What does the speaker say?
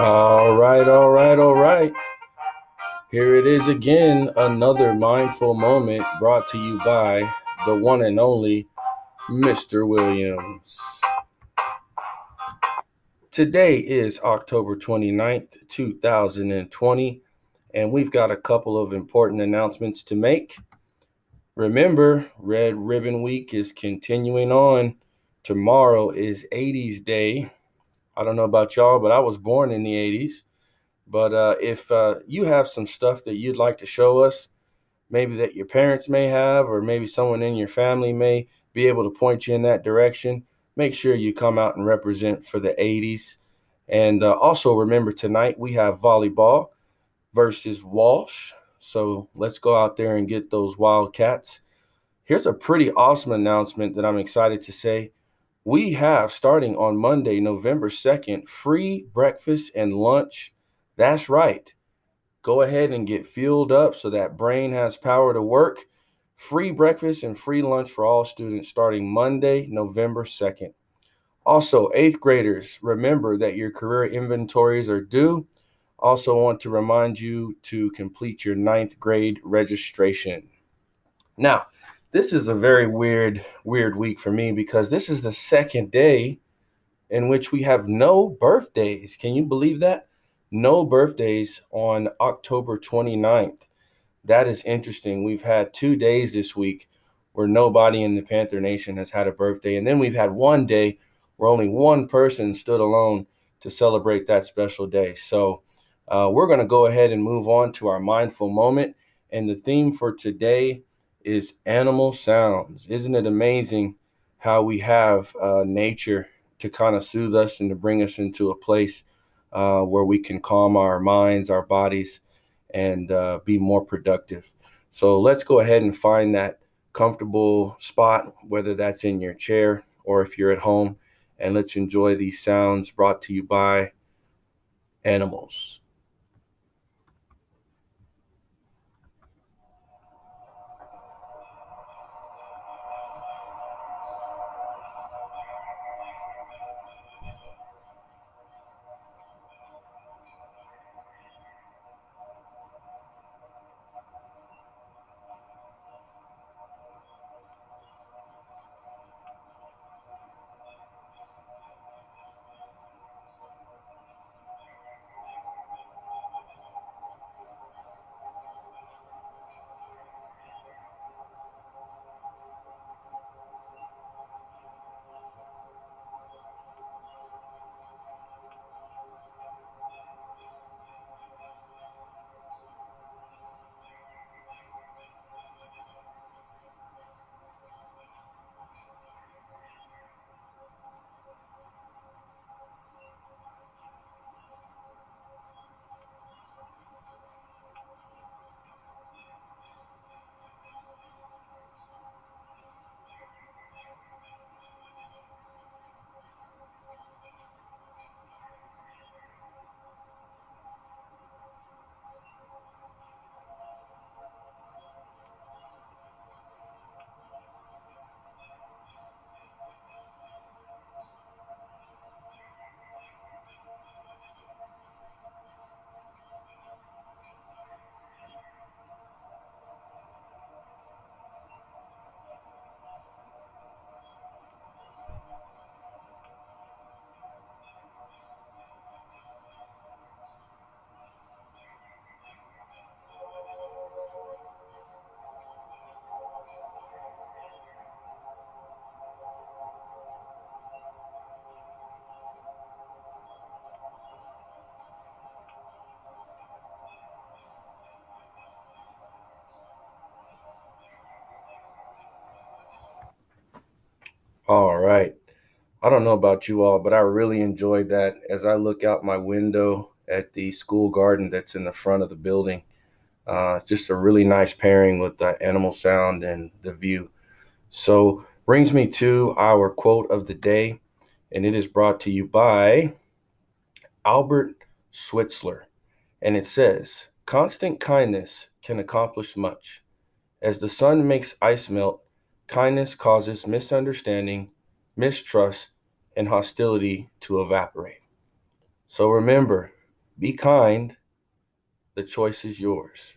All right, all right, all right. Here it is again, another mindful moment brought to you by the one and only Mr. Williams. Today is October 29th, 2020, and we've got a couple of important announcements to make. Remember, Red Ribbon Week is continuing on. Tomorrow is 80s Day. I don't know about y'all, but I was born in the 80s. But uh, if uh, you have some stuff that you'd like to show us, maybe that your parents may have, or maybe someone in your family may be able to point you in that direction, make sure you come out and represent for the 80s. And uh, also remember tonight we have volleyball versus Walsh. So let's go out there and get those Wildcats. Here's a pretty awesome announcement that I'm excited to say. We have starting on Monday, November 2nd, free breakfast and lunch. That's right. Go ahead and get fueled up so that brain has power to work. Free breakfast and free lunch for all students starting Monday, November 2nd. Also, eighth graders, remember that your career inventories are due. Also, want to remind you to complete your ninth grade registration. Now, this is a very weird, weird week for me because this is the second day in which we have no birthdays. Can you believe that? No birthdays on October 29th that is interesting. We've had two days this week where nobody in the Panther Nation has had a birthday. And then we've had one day where only one person stood alone to celebrate that special day. So uh, we're going to go ahead and move on to our mindful moment. And the theme for today is animal sounds. Isn't it amazing how we have uh, nature to kind of soothe us and to bring us into a place uh, where we can calm our minds, our bodies, and uh, be more productive. So let's go ahead and find that comfortable spot, whether that's in your chair or if you're at home, and let's enjoy these sounds brought to you by animals. All right. I don't know about you all, but I really enjoyed that as I look out my window at the school garden that's in the front of the building. Uh, just a really nice pairing with the animal sound and the view. So, brings me to our quote of the day, and it is brought to you by Albert Schweitzer. And it says, Constant kindness can accomplish much. As the sun makes ice melt, Kindness causes misunderstanding, mistrust, and hostility to evaporate. So remember, Be kind. The choice is yours.